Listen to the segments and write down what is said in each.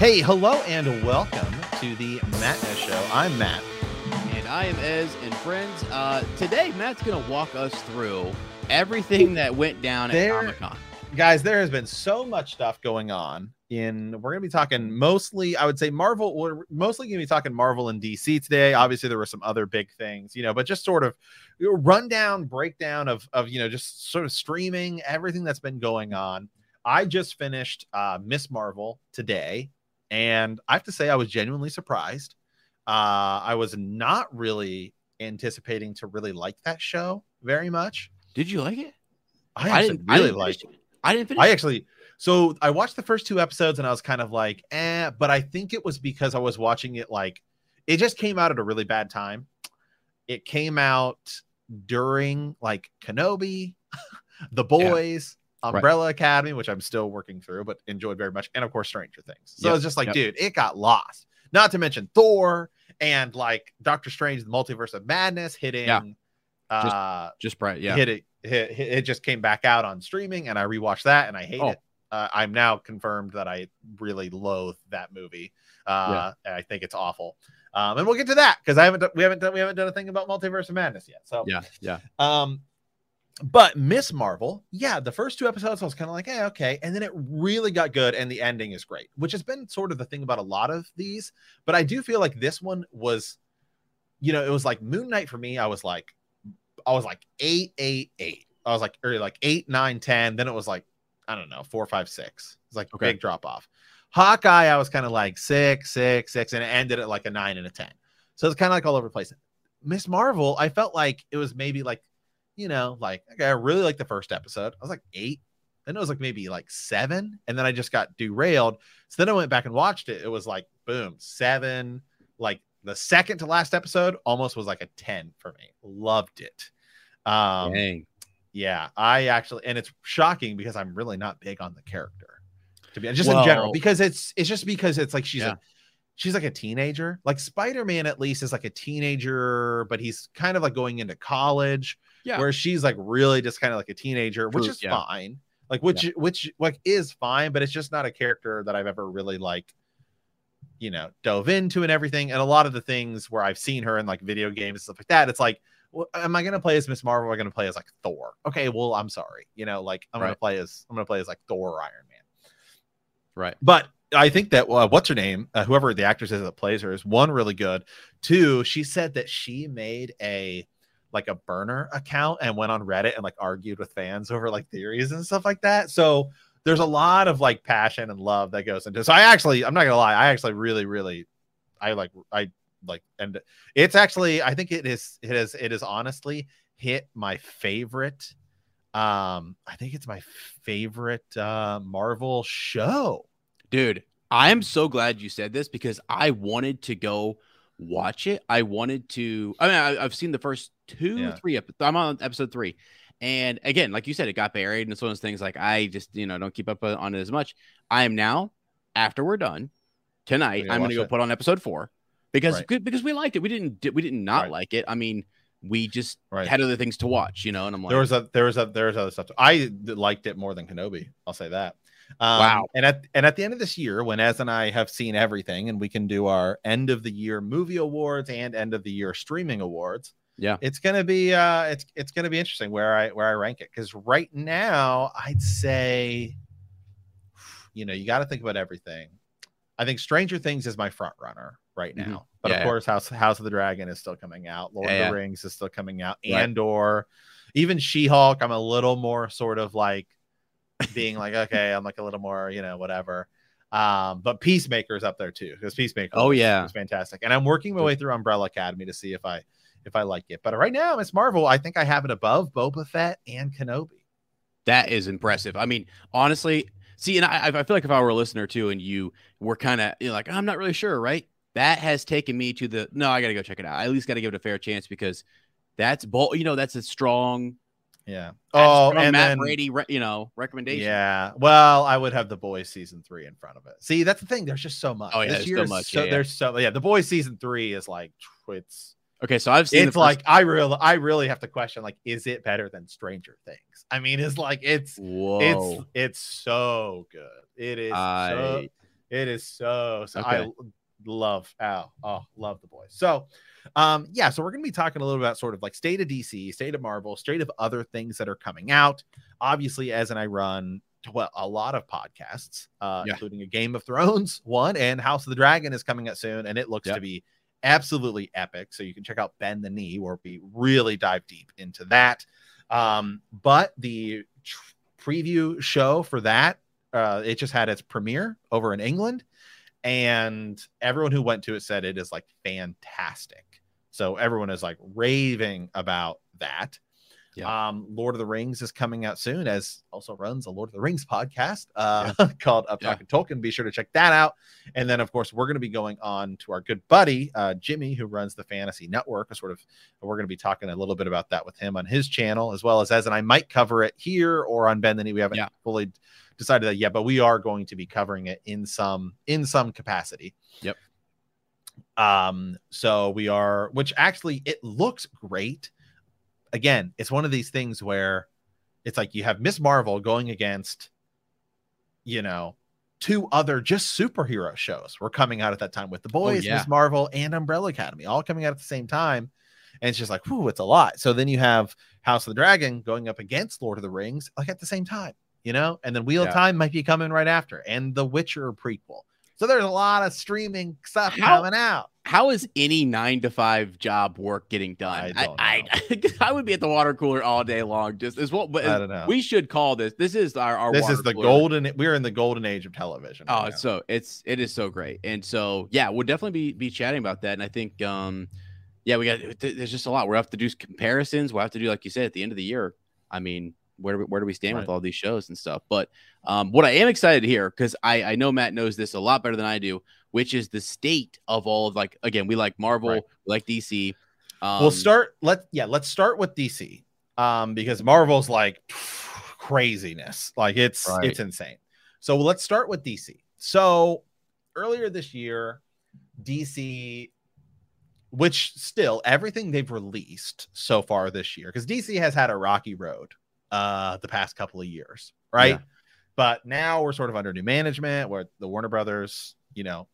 Hey, hello and welcome to the Matt and Ez Show. I'm Matt. And I am Ez and friends. Uh, today, Matt's going to walk us through everything that went down at Comic Con. Guys, there has been so much stuff going on. In we're gonna be talking mostly, I would say Marvel. We're mostly gonna be talking Marvel and DC today. Obviously, there were some other big things, you know, but just sort of rundown, breakdown of of you know, just sort of streaming everything that's been going on. I just finished uh Miss Marvel today, and I have to say I was genuinely surprised. Uh I was not really anticipating to really like that show very much. Did you like it? I actually didn't, I really liked it. I didn't finish I actually so I watched the first two episodes and I was kind of like, eh, but I think it was because I was watching it like it just came out at a really bad time. It came out during like Kenobi, The Boys, Umbrella Academy, which I'm still working through, but enjoyed very much, and of course Stranger Things. So Yep, it's just like, yep. dude, it got lost. Not to mention Thor and like Doctor Strange, the Multiverse of Madness hitting. Yeah. Just- Uh, Just bright. Yeah. hit it, hit, hit- it just came back out on streaming and i rewatched that and i hate Oh. it uh, i'm now confirmed that i really loathe that movie uh and i think it's awful um and we'll get to that because i haven't we haven't done we haven't done a thing about multiverse of madness yet so Yeah. Yeah. um but miss marvel yeah the first two episodes i was kind of like yeah okay. And then it really got good and the ending is great which has been sort of the thing about a lot of these. But i do feel like this one was you know it was like moon knight for me i was like i was like eight eight eight. I was like or like eight nine ten then it was like i don't know four five six. It's like Okay. big drop off. Hawkeye i was kind of like six six six and it ended at like a nine and a ten. So it's kind of like all over the place. Miss marvel i felt like it was maybe like you know, like okay, I really like the first episode. I was like eight. Then it was like maybe like seven, and then I just got derailed. So then I went back and watched it. It was like boom, seven. Like the second to last episode almost was like a 10 for me. Loved it. Um Dang. yeah, I actually and it's shocking because I'm really not big on the character. To be just in general, because it's it's just because it's like she's Yeah. a she's like a teenager. Like Spider-Man at least is like a teenager, but he's kind of like going into college Yeah. where she's like really just kind of like a teenager, which True, is yeah. fine. Like which which like is fine, but it's just not a character that I've ever really like you know dove into and everything. And a lot of the things where I've seen her in like video games and stuff like that, it's like, well, am I gonna play as Miss Marvel? Or am I gonna play as like Thor? Okay, well, I'm sorry. You know, like I'm gonna play as I'm gonna play as like Thor or Iron Man. Right. But I think that uh, what's her name, uh, whoever the actress is that plays her, is one really good. Two, she said that she made a like a burner account and went on Reddit and like argued with fans over like theories and stuff like that. So there's a lot of like passion and love that goes into. So I actually, I'm not gonna lie, I actually really, really, I like, I like, and it's actually, I think it is, it is, it is honestly hit my favorite. Um, I think it's my favorite uh Marvel show. Dude, I am so glad you said this because I wanted to go watch it. I wanted to. I mean, I, I've seen the first two, Yeah. three. ep- I'm on episode three, and again, like you said, it got buried, and it's one of those things. Like I just, you know, don't keep up uh, on it as much. I am now after we're done tonight. I'm going to go it. put on episode four because Right. because we liked it. We didn't we didn't not Right. like it. I mean, we just Right. had other things to watch, you know. And I'm like, there was a there was a there was other stuff. I liked it more than Kenobi. I'll say that. Um, Wow. And at and at the end of this year, when Ez and I have seen everything, and we can do our end of the year movie awards and end of the year streaming awards, yeah, it's gonna be uh it's it's gonna be interesting where I where I rank it because right now I'd say, you know, you got to think about everything. I think Stranger Things is my front runner right Mhm. now, but Yeah, of yeah. course, House House of the Dragon is still coming out. Lord Yeah, of yeah. the Rings is still coming out. Right. Andor, even She Hulk. I'm a little more sort of like being like, okay, I'm like a little more, you know, whatever. Um, but Peacemaker's up there too because Peacemaker. Oh, yeah. was fantastic. And I'm working my way through Umbrella Academy to see if I if I like it. But right now, Miss Marvel, I think I have it above Boba Fett and Kenobi. That is impressive. I mean, honestly, see, and I, I feel like if I were a listener too, and you were kind of you know, like, I'm not really sure, right? That has taken me to the no, I got to go check it out. I at least got to give it a fair chance because that's bold. You know, that's a strong. Yeah. that's Oh, and Matt then Brady, you know, recommendation. yeah. Well, I would have the boys season three in front of it. See, that's the thing. There's just so much. Oh, yeah, this there's so much. So Yeah, yeah. there's so yeah. The boys season three is like it's Okay, so I've seen. it's like I really I really have to question like is it better than Stranger Things? I mean, it's like it's whoa. it's it's so good. it is so it is so so. Okay. I love Al. Oh, love the boys. So, um, yeah. So we're gonna be talking a little about sort of like state of DC, state of Marvel, state of other things that are coming out. Obviously, Ez and I run well a lot of podcasts, uh, Yeah. including a Game of Thrones one, and House of the Dragon is coming out soon, and it looks Yep. to be absolutely epic. So you can check out Bend the Knee, where we really dive deep into that. Um, but the tr- preview show for that, uh, it just had its premiere over in England, and everyone who went to it said it is like fantastic. So everyone is like raving about that. Yeah. Um, Lord of the Rings is coming out soon, Ez also runs a Lord of the Rings podcast uh, called Up Yeah. Talking Tolkien. Be sure to check that out. And then, of course, we're going to be going on to our good buddy uh, Jimmy, who runs the Fantasy Network. A sort of, we're going to be talking a little bit about that with him on his channel, as well as Ez and I might cover it here or on Bend the Knee. We haven't Yeah. fully decided that yet, but we are going to be covering it in some in some capacity. Yep. Um, so we are, which actually it looks great. Again, it's one of these things where it's like you have Miss Marvel going against, you know, two other just superhero shows were coming out at that time with the boys, yeah. Miss Marvel, and Umbrella Academy, all coming out at the same time. And it's just like, whew, it's a lot. So then you have House of the Dragon going up against Lord of the Rings, like at the same time, you know, and then Wheel Yeah. of Time might be coming right after, and the Witcher prequel. So there's a lot of streaming stuff How- coming out. How is any nine to five job work getting done? I don't I, I, would be at the water cooler all day long. Just as well, but I don't know. we should call this. This is our, our this is the cooler. golden. We're in the golden age of television. Oh, right it's now. so it's it is so great, and so yeah, we'll definitely be be chatting about that. And I think, um, yeah, we got th- there's just a lot. We will have to do comparisons. We'll have to do like you said at the end of the year. I mean, where do we, where do we stand with all these shows and stuff? But um, what I am excited to hear because I I know Matt knows this a lot better than I do, which is the state of all of like again we like Marvel, Right. we like DC. Um, we'll start. Let yeah, let's start with DC, um, because Marvel's like craziness. Like it's Right. it's insane. So let's start with DC. So earlier this year, DC, which still everything they've released so far this year, because DC has had a rocky road uh the past couple of years, right? Yeah. But now we're sort of under new management where the Warner Brothers, you know,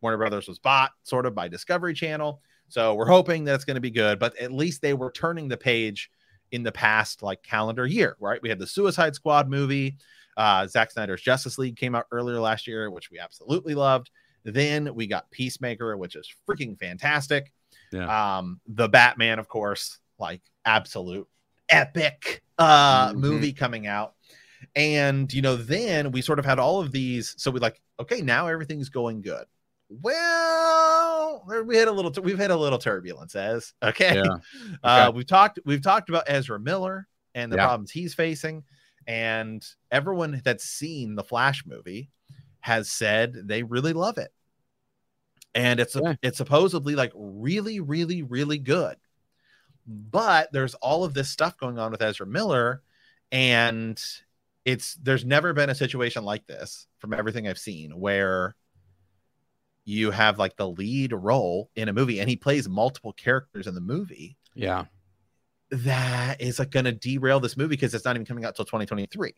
Warner Brothers was bought sort of by Discovery Channel. So we're hoping that it's going to be good, but at least they were turning the page in the past like calendar year, right? We had the Suicide Squad movie. Uh, Zack Snyder's Justice League came out earlier last year, which we absolutely loved. Then we got Peacemaker, which is freaking fantastic. Yeah. Um, the Batman, of course, like absolute epic uh Mhm. movie coming out. And you know, then we sort of had all of these. So we like, okay, now everything's going good. Well, we had a little, we've had a little turbulence, as okay. Yeah. Uh, we've talked, we've talked about Ezra Miller and the Yeah. problems he's facing, and everyone that's seen the Flash movie has said they really love it, and it's Yeah. it's supposedly like really, really, really good. But there's all of this stuff going on with Ezra Miller, and it's there's never been a situation like this from everything I've seen where you have like the lead role in a movie and he plays multiple characters in the movie. Yeah. that is like going to derail this movie because it's not even coming out till 2023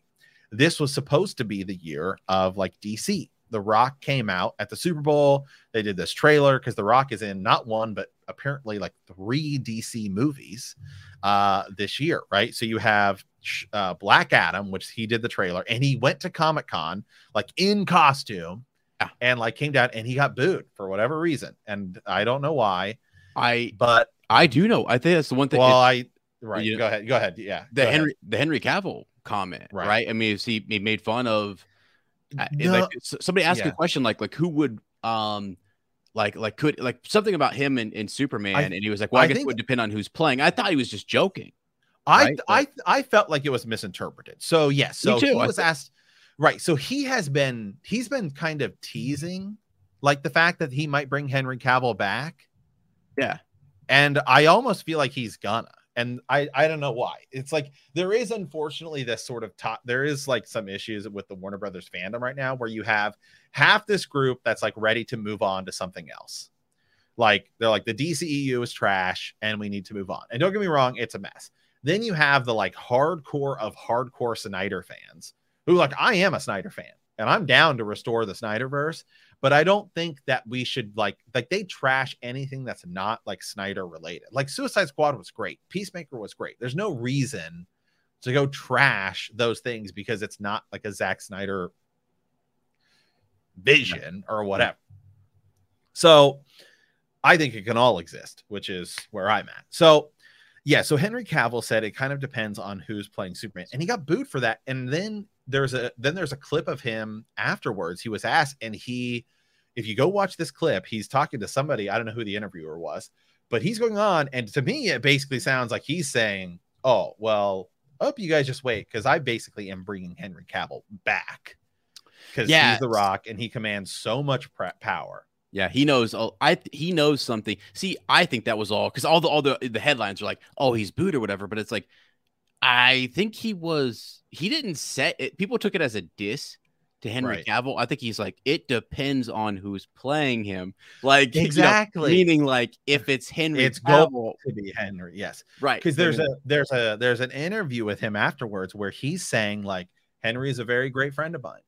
this was supposed to be the year of like dc the rock came out at the super bowl they did this trailer because the rock is in not one but apparently like three dc movies uh this year right so you have uh, black adam which he did the trailer and he went to comic-con like in costume Yeah. and like came down and he got booed for whatever reason and i don't know why I but I do know. I think that's the one thing. well it- i right you know, go ahead go ahead yeah the go ahead. Henry the Henry Cavill comment, Right. right? I mean, he, he made fun of No, like somebody asked yeah. a question like like who would um like like could like something about him and, and Superman, I- and he was like, well, I, I guess it would depend on who's playing. I thought he was just joking. I right? I I felt like it was misinterpreted. So yes, Me so he was asked right. So he has been he's been kind of teasing like the fact that he might bring Henry Cavill back. Yeah. And I almost feel like he's gonna. And I I don't know why. It's like there is unfortunately this sort of top there is like some issues with the Warner Brothers fandom right now where you have half this group that's like ready to move on to something else. Like they're like the DCEU is trash and we need to move on. And don't get me wrong, it's a mess. Then you have the like hardcore of hardcore Snyder fans who like I am a Snyder fan. and I'm down to restore the Snyderverse, but I don't think that we should like like they trash anything that's not like Snyder related. Like Suicide Squad was great, Peacemaker was great. There's no reason to go trash those things because it's not like a Zack Snyder vision or whatever. So I think it can all exist, which is where I'm at. So yeah, so Henry Cavill said it kind of depends on who's playing Superman, and he got booed for that. And then there's a then there's a clip of him afterwards. He was asked, and he, if you go watch this clip, he's talking to somebody. I don't know who the interviewer was, but he's going on, and to me, it basically sounds like he's saying, "Oh, well, I hope you guys just wait because I basically am bringing Henry Cavill back because Yeah. he's the Rock and he commands so much power." Yeah, he knows. Oh, I he knows something. See, I think that was all because all the all the the headlines are like, "Oh, he's booed" or whatever. But it's like, I think he was. He didn't set it. People took it as a diss to Henry Right. Cavill. I think he's like, it depends on who's playing him. Like you know, Exactly. meaning like if it's Henry It's Cavill, To be Henry, yes. right? because there's a there's a there's an interview with him afterwards where he's saying like Henry is a very great friend of mine.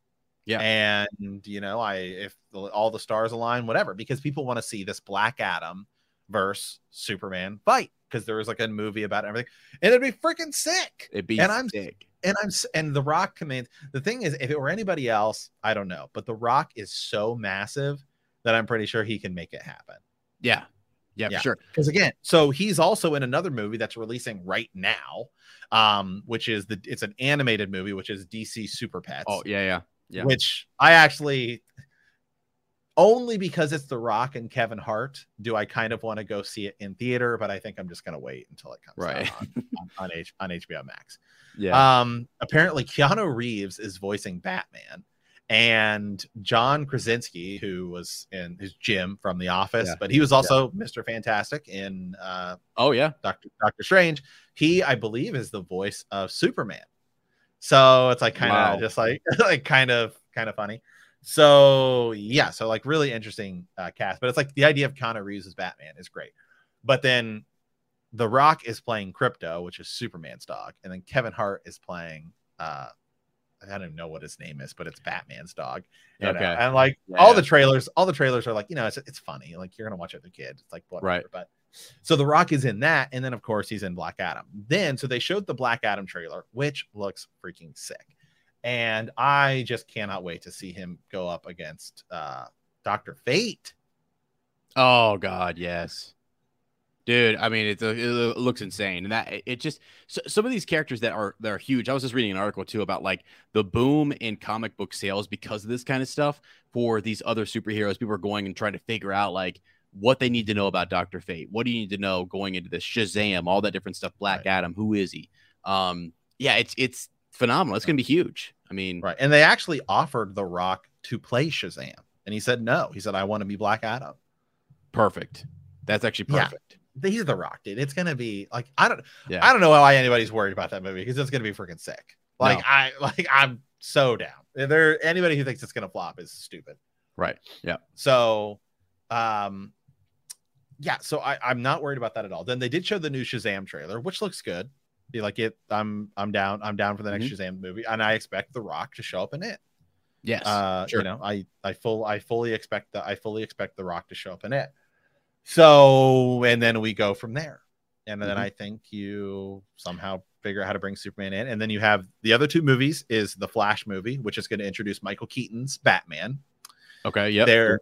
Yeah. and you know I if all the stars align, whatever, because people want to see this Black Adam versus Superman fight because there was like a movie about everything, and it'd be freaking sick. it'd be and I'm- sick. And I'm and the Rock commands. The thing is, if it were anybody else, I don't know, but the Rock is so massive that I'm pretty sure he can make it happen. Yeah, yeah, Yeah. sure. because again so he's also in another movie that's releasing right now um which is the it's an animated movie which is dc super pets Oh yeah, yeah, yeah. which i actually only because it's the rock and kevin hart do i kind of want to go see it in theater but i think i'm just going to wait until it comes Right. out on, on, on, H, on hbo max yeah. um, apparently Keanu Reeves is voicing Batman, and John Krasinski, who was in his Jim from The Office, Yeah. but he was also Mr. Fantastic in uh, oh yeah. Doctor Doctor Strange. He, I believe, is the voice of Superman. So it's like kind of Wow. just like like kind of kind of funny. So yeah, so like really interesting uh, cast, but it's like the idea of Keanu Reeves as Batman is great, but then The Rock is playing Krypto, which is Superman's dog, and then Kevin Hart is playing. uh I don't even know what his name is, but it's Batman's dog. you know? Okay. and like all Yeah. the trailers, all the trailers are like, you know, it's it's funny. Like you're gonna watch it with a kid. It's like whatever. Right. But so The Rock is in that, and then of course he's in Black Adam. Then so they showed the Black Adam trailer, which looks freaking sick, and I just cannot wait to see him go up against uh Doctor Fate. Oh God, yes, dude. I mean, it, it looks insane, and that it- just so, some of these characters that are that are huge. I was just reading an article too about like the boom in comic book sales because of this kind of stuff for these other superheroes. People are going and trying to figure out like what they need to know about Doctor Fate. What do you need to know going into this Shazam? All that different stuff. Black Right. Adam. Who is he? Um, yeah, it's it's phenomenal. It's gonna be huge. I mean, Right. And they actually offered The Rock to play Shazam. And he said no. He said, I want to be Black Adam. perfect. That's actually Yeah. perfect. He's the rock, dude. It's gonna be like I don't Yeah. I don't know why anybody's worried about that movie because it's gonna be freaking sick. Like No. I like I'm so down. If there anybody who thinks it's gonna flop is stupid. Right. Yeah. So um yeah, so I, I'm not worried about that at all. Then they did show the new Shazam trailer, which looks good. Be like it, I'm I'm down. I'm down for the next Mm-hmm. Shazam movie, and I expect The Rock to show up in it. Yes. Uh, sure. you know, I I full I fully expect that I fully expect The Rock to show up in it. So and then we go from there, and then Mhm. I think you somehow figure out how to bring Superman in, and then you have the other two movies is the Flash movie, which is going to introduce Michael Keaton's Batman. okay. Yep. There,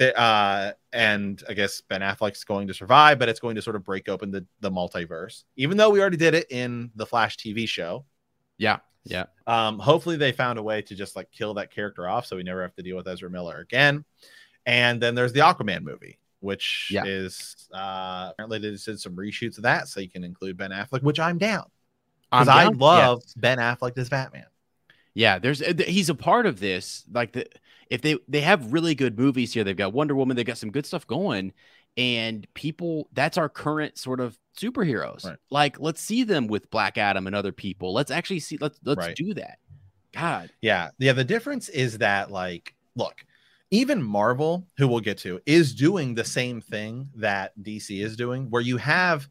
uh, and I guess Ben Affleck's going to survive, but it's going to sort of break open the the multiverse, even though we already did it in the Flash TV show. Yeah. Yeah. Um, hopefully they found a way to just like kill that character off so we never have to deal with Ezra Miller again. And then there's the Aquaman movie, which Yeah. is uh apparently they just did some reshoots of that so you can include Ben Affleck, which I'm down. Because I love Yes. Ben Affleck as Batman. Yeah, there's uh, he's a part of this. Like the if they they have really good movies here, they've got Wonder Woman, they've got some good stuff going, and people that's our current sort of superheroes. Right. Like let's see them with Black Adam and other people. Let's actually see. Let's let's Right. do that. God, Yeah. Yeah. The difference is that, like, look, even Marvel, who we'll get to, is doing the same thing that DC is doing, where you have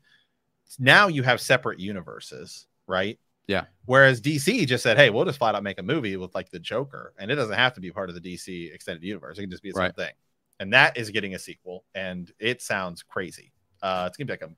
now you have separate universes, right? Yeah. Whereas DC just said, "Hey, we'll just flat out make a movie with like the Joker, and it doesn't have to be part of the DC extended universe. It can just be its own thing." And that is getting a sequel, and it sounds crazy. Uh, it's gonna be like a.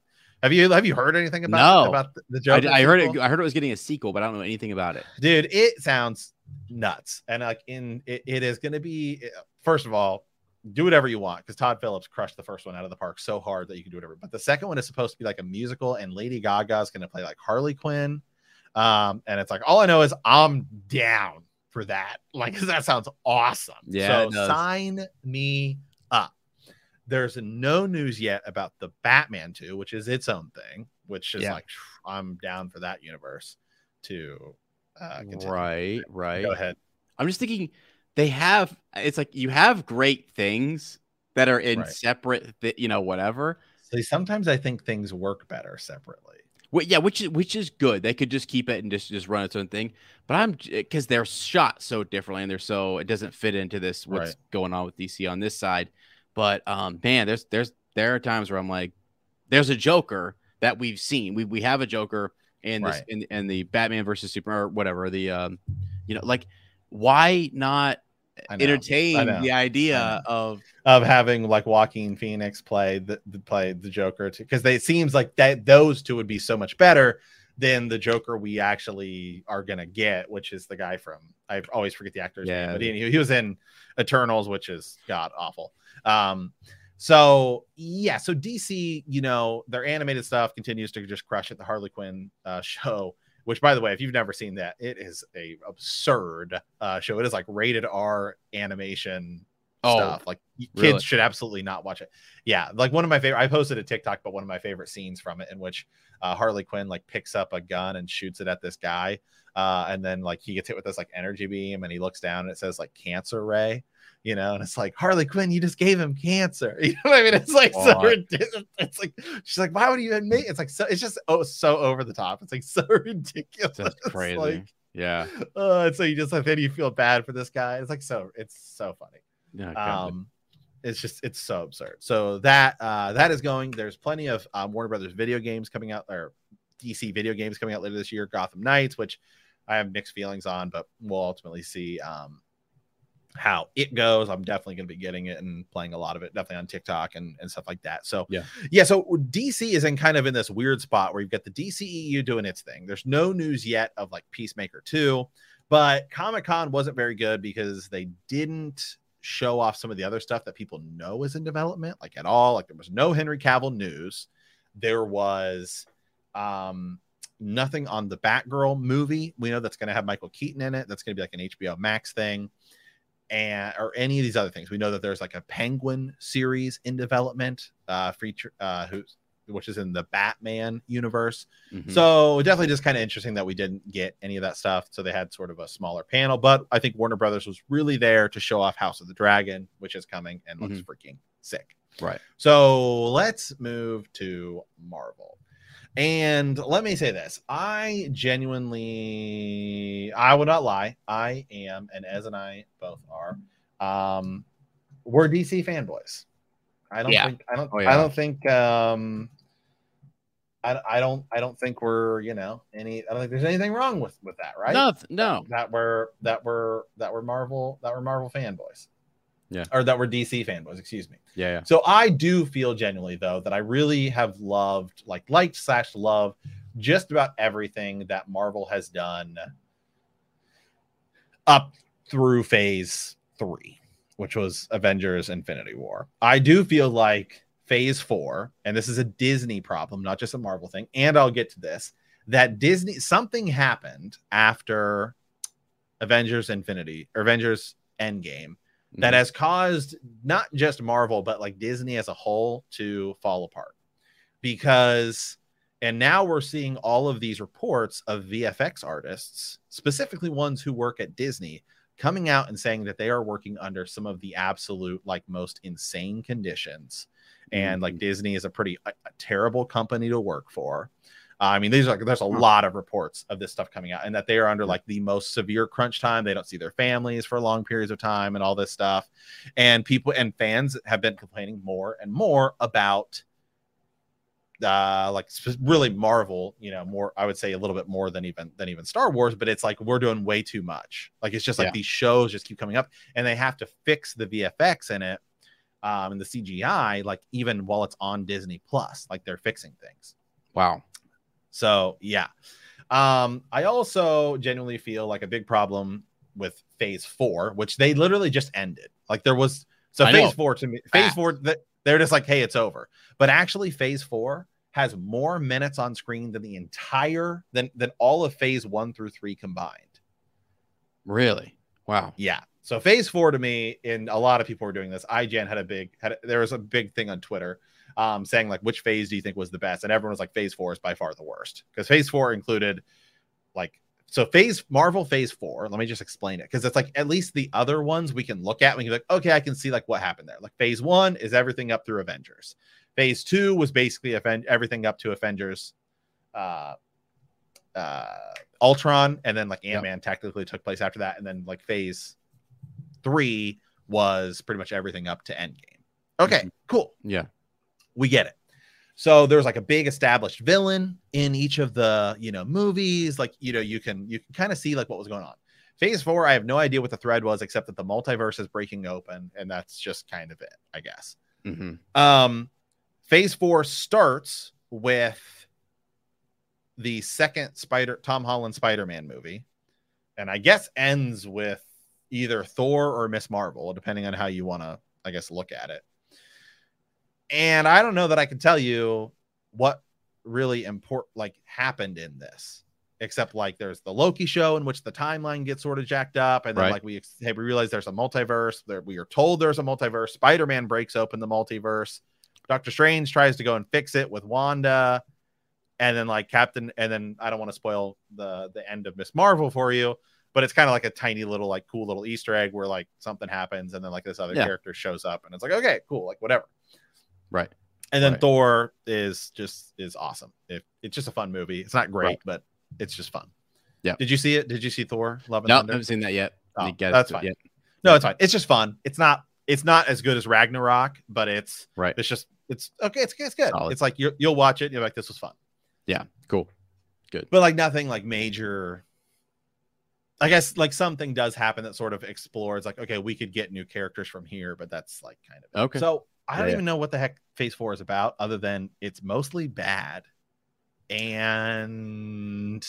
Have you have you heard anything about No. about the, the I, Joker? I heard it. I heard it was getting a sequel, but I don't know anything about it. dude it sounds nuts and like in it, it is going to be first of all do whatever you want because todd phillips crushed the first one out of the park so hard that you can do whatever but the second one is supposed to be like a musical and lady gaga is going to play like harley quinn um and it's like all i know is i'm down for that Like that sounds awesome Yeah, so sign me up there's no news yet about the batman 2 which is its own thing which is Yeah. like i'm down for that universe to uh continue. Right, right. Go ahead. I'm just thinking they have. It's like you have great things that are in Right. separate, th- you know, whatever. See, sometimes I think things work better separately. Yeah, which is which is good. They could just keep it and just just run its own thing. But I'm because they're shot so differently and they're so it doesn't fit into this what's Right. going on with DC on this side. But um, man, there's there's there are times where I'm like, there's a Joker that we've seen. We we have a Joker in this Right. in, in the Batman versus Super or whatever the um, you know, like why not. Entertain the idea of Of having like Joaquin Phoenix play the, the play the Joker because it seems like that those two would be so much better than the Joker we actually are gonna get, which is the guy from I always forget the actor's Yeah. name, but he, he was in Eternals, which is god awful. Um, so yeah, so DC, you know, their animated stuff continues to just crush it. The Harley Quinn uh, show, which by the way, if you've never seen that, it is a absurd uh, show. It is like rated R animation Oh, stuff. Like kids really? should absolutely not watch it. Yeah, like one of my favorite. I posted a TikTok, but one of my favorite scenes from it in which uh, Harley Quinn like picks up a gun and shoots it at this guy, uh, and then like he gets hit with this like energy beam, and he looks down and it says like cancer ray. You know, and it's like Harley Quinn, you just gave him cancer. You know what I mean? It's like so ridiculous. It's like she's like, why would you admit? It's like so. It's just oh so over the top. It's like so ridiculous. that's crazy. Like, yeah. uh, and so you just like then you feel bad for this guy. It's like so. It's so funny Yeah, um it's just it's so absurd so that uh that is going there's plenty of um, warner brothers video games coming out or dc video games coming out later this year gotham knights which i have mixed feelings on but we'll ultimately see um how it goes i'm definitely going to be getting it and playing a lot of it definitely on tiktok and, and stuff like that so Yeah. yeah so dc is in kind of in this weird spot where you've got the dceu doing its thing there's no news yet of like peacemaker 2 but Comic Con wasn't very good because they didn't show off some of the other stuff that people know is in development, like at all. Like there was no Henry Cavill news. There was um nothing on the Batgirl movie. We know that's going to have Michael Keaton in it. That's going to be like an HBO Max thing. And or any of these other things. We know that there's like a Penguin series in development, uh feature uh who's which is in the Batman universe. Mhm. So definitely just kind of interesting that we didn't get any of that stuff. So they had sort of a smaller panel, but I think Warner Brothers was really there to show off House of the Dragon, which is coming and looks freaking sick. right. So let's move to Marvel. And let me say this I genuinely, I will not lie, I am, and Ez and I both are, um, we're DC fanboys. I don't Yeah. think, I don't, Oh, I don't think, um, I, I don't, I don't think we're, you know, any, I don't think there's anything wrong with, with that, right? No, no. that were that were that were Marvel that were Marvel fanboys. Yeah. Or that were DC fanboys, excuse me. Yeah, yeah. So I do feel genuinely though that I really have loved, like liked slash love just about everything that Marvel has done up through phase three, which was Avengers Infinity War. I do feel like phase four, and this is a Disney problem, not just a Marvel thing, and I'll get to this, that Disney something happened after Avengers Infinity or Avengers Endgame that Mhm. has caused not just Marvel, but like Disney as a whole to fall apart. Because, and now we're seeing all of these reports of VFX artists, specifically ones who work at Disney, coming out and saying that they are working under some of the absolute, like, most insane conditions. And like Disney is a pretty a, a terrible company to work for. Uh, I mean, these are there's a lot of reports of this stuff coming out, and that they are under like the most severe crunch time. They don't see their families for long periods of time, and all this stuff. And people and fans have been complaining more and more about uh like really marvel you know more i would say a little bit more than even than even star wars but it's like we're doing way too much like it's just like Yeah. these shows just keep coming up and they have to fix the vfx in it um and the cgi like even while it's on disney plus like they're fixing things Wow. So yeah. Um, I also genuinely feel like a big problem with phase four, which they literally just ended. Like there was so I phase know. four to me, phase Fast. four, th- they're just like, hey, it's over. But actually, phase four has more minutes on screen than the entire than than all of phase one through three combined. Really? Wow. Yeah. So phase four to me, and a lot of people were doing this. IGN had a big had a, there was a big thing on Twitter um saying like which phase do you think was the best? And everyone was like phase four is by far the worst. Because phase four included like so phase Marvel phase four. Let me just explain it because it's like at least the other ones we can look at. We can be like, okay, I can see like what happened there. Like phase one is everything up through Avengers. Phase two was basically everything up to Avengers, uh, uh, Ultron, and then like Yep. Ant Man technically took place after that, and then like phase three was pretty much everything up to Endgame. Okay, Mhm. cool Yeah. We get it. So there's like a big established villain in each of the you know movies. Like you know you can you can kind of see like what was going on. Phase four, I have no idea what the thread was except that the multiverse is breaking open, and that's just kind of it, I guess. hmm Um, phase four starts with the second Spider Tom Holland Spider Man movie, and I guess ends with either Thor or Miss Marvel, depending on how you want to, I guess, look at it. And I don't know that I can tell you what really important like happened in this, except like there's the Loki show in which the timeline gets sort of jacked up, and then Right. like we hey, we realize there's a multiverse. There we are told there's a multiverse. Spider Man breaks open the multiverse. Doctor Strange tries to go and fix it with Wanda, and then like Captain, and then I don't want to spoil the the end of Miss Marvel for you, but it's kind of like a tiny little like cool little Easter egg where like something happens, and then like this other Yeah. character shows up, and it's like okay, cool, like whatever. Right. And then Right. Thor is just is awesome. It, it's just a fun movie. It's not great, Right. but it's just fun. Yeah. Did you see it? Did you see Thor? Love and No, I haven't seen that yet. Oh, that's fine. yet? No, it's fine. It's just fun. It's not. It's not as good as Ragnarok, but it's Right. it's just it's okay. It's it's good. Solid. It's like you you'll watch it. And you're like, this was fun, Yeah. Cool. Good. But like nothing like major. I guess like something does happen that sort of explores like okay, we could get new characters from here, but that's like kind of it. Okay. So I don't Yeah, even know what the heck Phase Four is about, other than it's mostly bad, and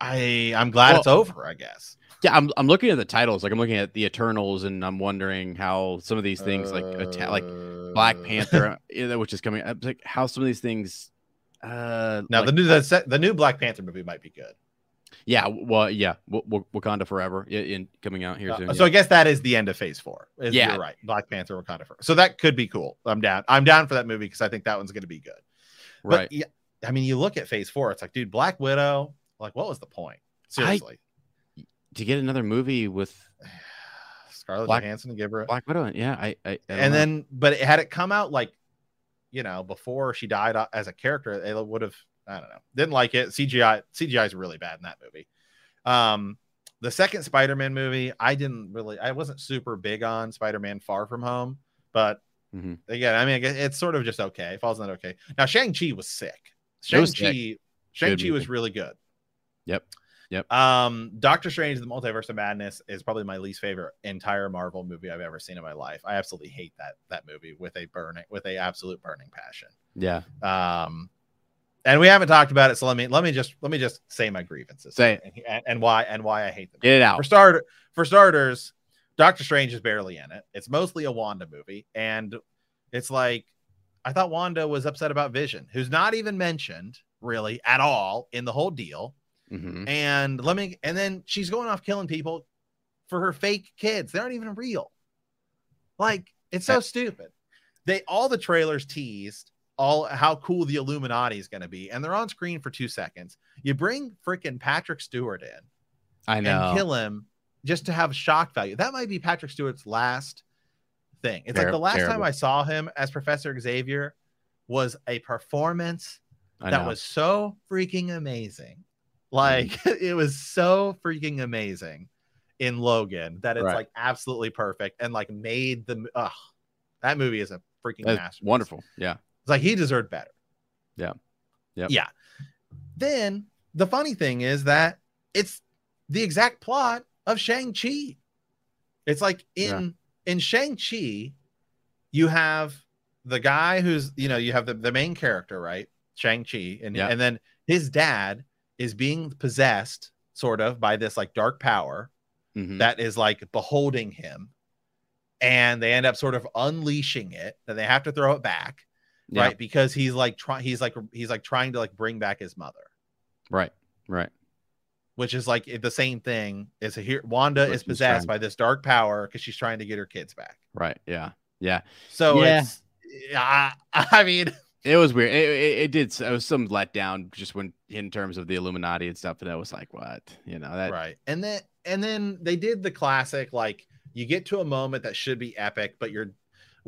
I I'm glad it's over. I guess. Yeah, I'm I'm looking at the titles. Like I'm looking at the Eternals, and I'm wondering how some of these things, like atta- like Black Uh, Panther, which is coming. I'm like how some of these things. Uh, Now like- the new the, the new Black Panther movie might be good. Yeah, well, yeah, w- w- Wakanda Forever in, in coming out here Uh, soon. so yeah. I guess that is the end of Phase Four. Is- Yeah. you're right. Black Panther Wakanda Forever. So that could be cool. I'm down. I'm down for that movie because I think that one's going to be good. right. But yeah, I mean, you look at Phase Four. It's like, dude, Black Widow. Like, what was the point? Seriously, to get another movie with Scarlett Black- Johansson to give her. A, Black Widow, yeah, I, I, I and know. then, but it, had it come out like, you know, before she died uh, as a character, it would have. I don't know. Didn't like it. CGI. CGI is really bad in that movie. Um, the second Spider-Man movie, I didn't really. I wasn't super big on Spider-Man Far From Home, but Mhm. again, I mean, it's sort of just okay. It falls in that okay. Now, Shang Chi was sick. Shang Chi. Shang Chi was really good. Yep. Yep. Um, Doctor Strange: The Multiverse of Madness is probably my least favorite entire Marvel movie I've ever seen in my life. I absolutely hate that that movie with a burning, with a absolute burning passion. yeah, Um, and we haven't talked about it, so let me let me just let me just say my grievances Say it. and, and why and why I hate them. get it out. For start for starters, Doctor Strange is barely in it. It's mostly a Wanda movie, and it's like I thought Wanda was upset about Vision, who's not even mentioned really at all in the whole deal. Mhm. And let me and then she's going off killing people for her fake kids. They aren't even real. Like it's so stupid. They all the trailers teased all how cool the Illuminati is going to be, and they're on screen for two seconds. You bring freaking Patrick Stewart in I know. and kill him just to have shock value. That might be Patrick Stewart's last thing. It's like the last time. I saw him as Professor Xavier was a performance that was so freaking amazing. Hmm. Like it was so freaking amazing in Logan that it's Right. like absolutely perfect and like made the ugh, that movie is a freaking That's masterpiece. wonderful. Yeah, It's like he deserved better. Yeah. Yep. Yeah. Then the funny thing is that it's the exact plot of Shang-Chi. It's like in in Shang-Chi, you have the guy who's, you know, you have the, the main character, right? Shang-Chi. And, Yeah. and then his dad is being possessed sort of by this like dark power Mhm. that is like beholding him. And they end up sort of unleashing it, and they have to throw it back, Yeah. right? Because he's like trying he's like he's like trying to like bring back his mother, Right. Right. which is like the same thing as here Wanda is possessed by this dark power because she's trying to get her kids back. Right. Yeah. Yeah. So Yeah. it's I, I mean It was weird. It, it, it did. It was some letdown just when in terms of the Illuminati and stuff. And I was like, what? You know that. right. And then and then they did the classic like you get to a moment that should be epic, but you're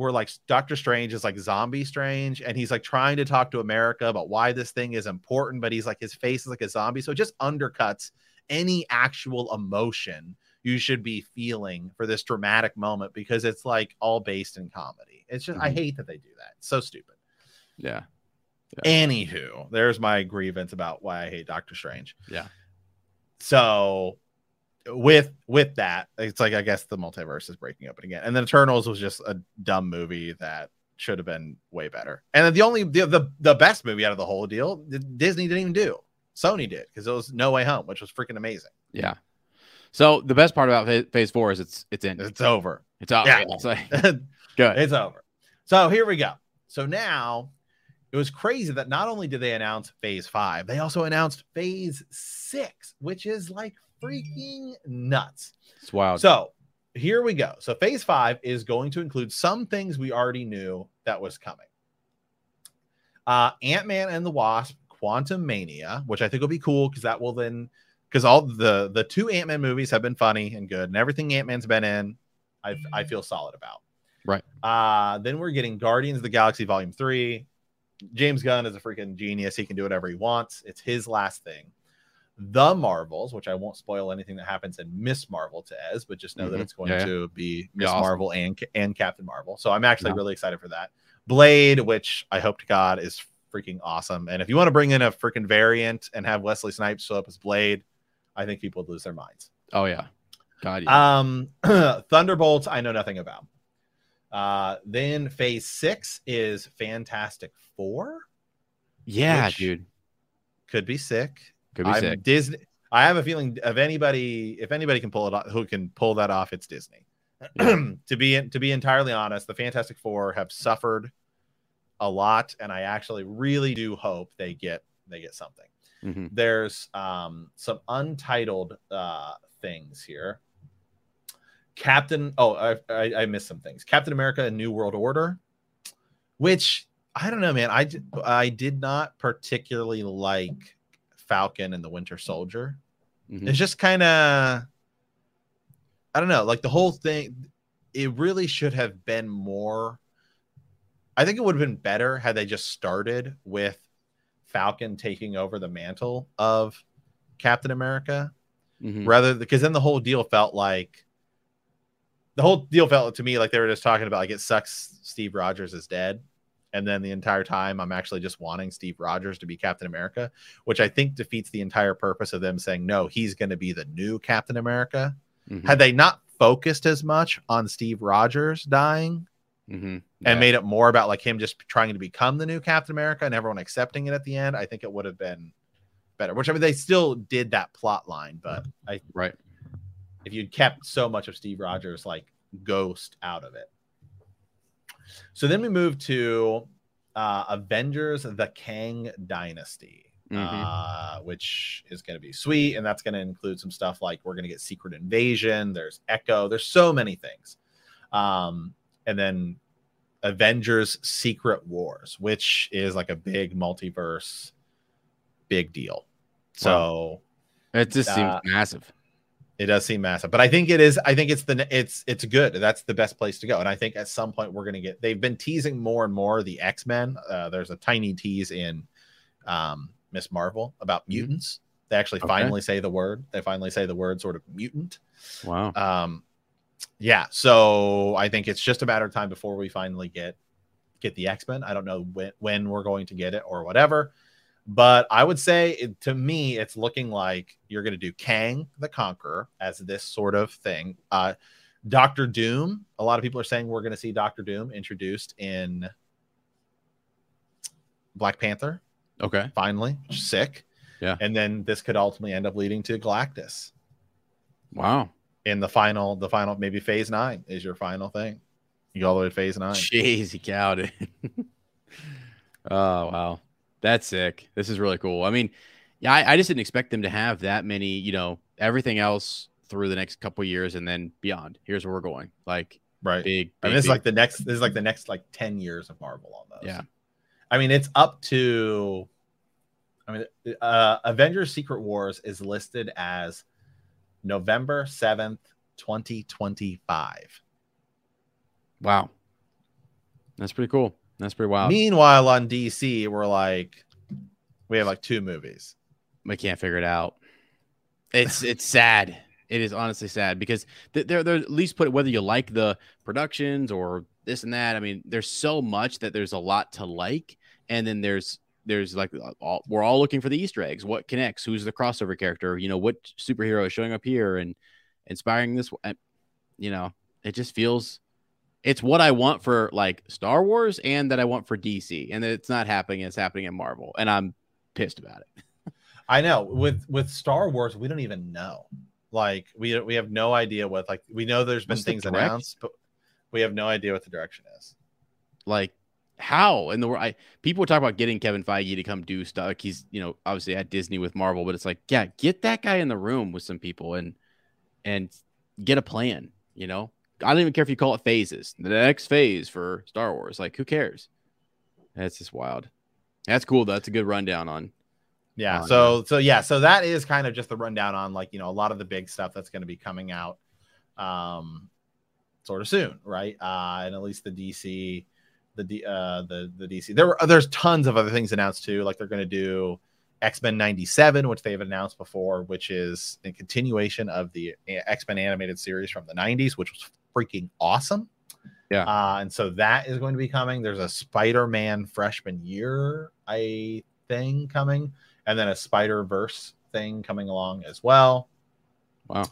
where like Doctor Strange is like zombie strange and he's like trying to talk to America about why this thing is important, but he's like his face is like a zombie. So it just undercuts any actual emotion you should be feeling for this dramatic moment because it's like all based in comedy. It's just I Mhm. hate that they do that. It's so stupid. Yeah. Anywho, there's my grievance about why I hate Doctor Strange. Yeah. So with with that, it's like I guess the multiverse is breaking open again. And then Eternals was just a dumb movie that should have been way better. And then the only the the, the best movie out of the whole deal, Disney didn't even do. Sony did because it was No Way Home, which was freaking amazing. Yeah. So the best part about phase, four is it's it's in. It's over. It's out. yeah. It's like good. it's over. So here we go. So now it was crazy that not only did they announce phase five, they also announced phase six, which is like freaking nuts. It's wild. So here we go. So phase five is going to include some things we already knew that was coming. Uh Ant-Man and the Wasp, Quantumania, which I think will be cool because that will then because all the the two Ant-Man movies have been funny and good, and everything Ant-Man's been in, I I feel solid about. Right. Uh then we're getting Guardians of the Galaxy Volume 3. James Gunn is a freaking genius. He can do whatever he wants. It's his last thing. The Marvels, which I won't spoil anything that happens in Miss Marvel to Ez, but just know that Mhm. it's going yeah. to be Miss awesome. Marvel and and Captain Marvel. So I'm actually Yeah. really excited for that. Blade, which I hope to God is freaking awesome. And if you want to bring in a freaking variant and have Wesley Snipes show up as Blade, I think people would lose their minds. oh yeah. God. Yeah. Um, Thunderbolts, I know nothing about. Uh, then Phase Six is Fantastic Four. yeah, dude. Could be sick. Could be I'm sick. Disney. I have a feeling of anybody, if anybody can pull it off, who can pull that off, it's Disney. to be to be entirely honest, the Fantastic Four have suffered a lot, and I actually really do hope they get they get something. Mhm. There's um, some untitled uh, things here. Captain, oh, I, I I missed some things. Captain America: A New World Order, which I don't know, man. I I did not particularly like Falcon and the Winter Soldier. Mhm. It's just kind of I don't know, like the whole thing it really should have been more I think it would have been better had they just started with Falcon taking over the mantle of Captain America Mhm. rather because then the whole deal felt like the whole deal felt to me like they were just talking about like it sucks Steve Rogers is dead and then the entire time I'm actually just wanting Steve Rogers to be Captain America which I think defeats the entire purpose of them saying no he's going to be the new Captain America Mhm. had they not focused as much on Steve Rogers dying Mhm. and made it more about like him just trying to become the new Captain America and everyone accepting it at the end, I think it would have been better. Which I mean, they still did that plot line, but I right. if you'd kept so much of Steve Rogers like ghost out of it. So then we move to uh, Avengers: The Kang Dynasty. Mhm. Uh, which is going to be sweet, and that's going to include some stuff like we're going to get Secret Invasion. There's Echo. There's so many things, um, and then Avengers: Secret Wars, which is like a big multiverse, big deal. So It just seems Uh, massive. It does seem massive, but I think it is. I think it's the it's it's good. That's the best place to go, and I think at some point we're gonna get. They've been teasing more and more the X Men. Uh, there's a tiny tease in um, Miss Marvel about mutants. They actually Mm-hmm. Okay. finally say the word. They finally say the word sort of mutant. Wow. Um, yeah, so I think it's just a matter of time before we finally get get the X Men. I don't know when when we're going to get it or whatever. But I would say it, to me, it's looking like you're going to do Kang the Conqueror as this sort of thing. Uh, Doctor Doom. A lot of people are saying we're going to see Doctor Doom introduced in Black Panther. Okay. Finally, sick. Yeah. And then this could ultimately end up leading to Galactus Wow. in the final, the final, maybe phase nine is your final thing. You go all the way to phase nine. Jeez, you counted. oh wow, that's sick. This is really cool. I mean, yeah, I, I, just didn't expect them to have that many. You know, everything else through the next couple years and then beyond. Here's where we're going. Like, right? Big. big I mean, this big. is like the next. This is like the next like ten years of Marvel almost. Yeah. I mean, it's up to. I mean, uh, Avengers: Secret Wars is listed as November seventh, twenty twenty five. Wow. That's pretty cool. That's pretty wild. Meanwhile, on DC, we're like, we have like two movies. We can't figure it out. It's it's sad. It is honestly sad because they're they're at least put whether you like the productions or this and that. I mean, there's so much that there's a lot to like, and then there's there's like uh, all, we're all looking for the Easter eggs. What connects? Who's the crossover character? You know, what superhero is showing up here and inspiring this? Eh, you know, it just feels it's what I want for like Star Wars and that I want for DC, and it's not happening. It's happening in Marvel, and I'm pissed about it. I know with with Star Wars, we don't even know. Like we we have no idea what like we know there's been What's things direct? announced, but we have no idea what the direction is. Like how in the world? I people talk about getting Kevin Feige to come do stuff. Like he's you know obviously at Disney with Marvel, but it's like yeah, get that guy in the room with some people and and get a plan. You know, I don't even care if you call it phases. The next phase for Star Wars, like who cares? That's just wild. That's cool. Though. That's a good rundown on. Yeah. Oh, so so yeah, so that is kind of just the rundown on like, you know, a lot of the big stuff that's going to be coming out um sort of soon, right? Uh and at least the DC the D uh the the DC. There were there's tons of other things announced too, like they're going to do X-Men 97, which they've announced before, which is a continuation of the X-Men animated series from the 90s, which was freaking awesome. Yeah. Uh, and so that is going to be coming. There's a Spider-Man freshman year, I thing coming, and then a Spider-Verse thing coming along as well. Wow.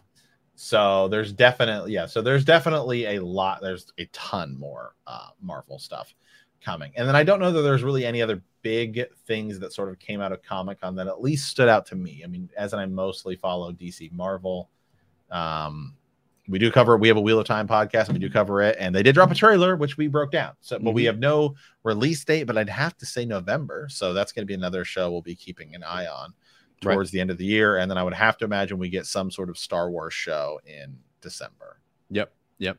So there's definitely yeah, so there's definitely a lot, there's a ton more uh Marvel stuff coming. And then I don't know that there's really any other big things that sort of came out of Comic Con that at least stood out to me. I mean, as I mostly follow DC Marvel, um, we do cover. We have a Wheel of Time podcast, and we do cover it. And they did drop a trailer, which we broke down. So, but we Mhm. have no release date. But I'd have to say November. So that's going to be another show we'll be keeping an eye on Right. towards the end of the year. And then I would have to imagine we get some sort of Star Wars show in December. Yep. Yep.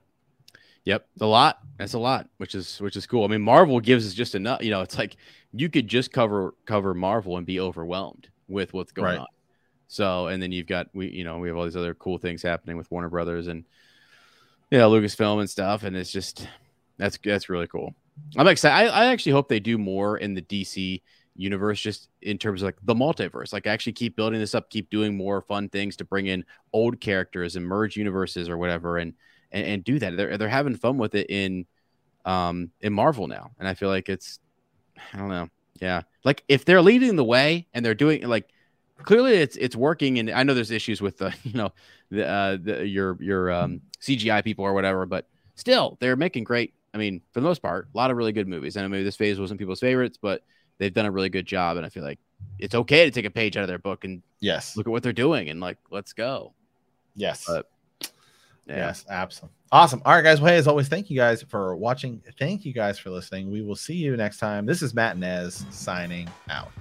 Yep. A lot. That's a lot, which is which is cool. I mean, Marvel gives us just enough. You know, it's like you could just cover cover Marvel and be overwhelmed with what's going Right. on. So, and then you've got we, you know, we have all these other cool things happening with Warner Brothers and yeah, Lucasfilm and stuff, and it's just that's that's really cool. I'm excited. I, I actually hope they do more in the DC universe, just in terms of like the multiverse. Like, actually keep building this up, keep doing more fun things to bring in old characters and merge universes or whatever, and and, and do that. They're they're having fun with it in um in Marvel now, and I feel like it's I don't know, yeah. Like if they're leading the way and they're doing like clearly it's it's working, and I know there's issues with the you know the uh the your your um CGI people or whatever, but still they're making great. I mean, for the most part, a lot of really good movies. And I maybe this phase wasn't people's favorites, but they've done a really good job. And I feel like it's okay to take a page out of their book and Yes. look at what they're doing and like, let's go. Yes. But- Yeah. Yes, absolutely. Awesome. All right, guys. Well, hey, as always, thank you guys for watching. Thank you guys for listening. We will see you next time. This is Matt and Ez signing out.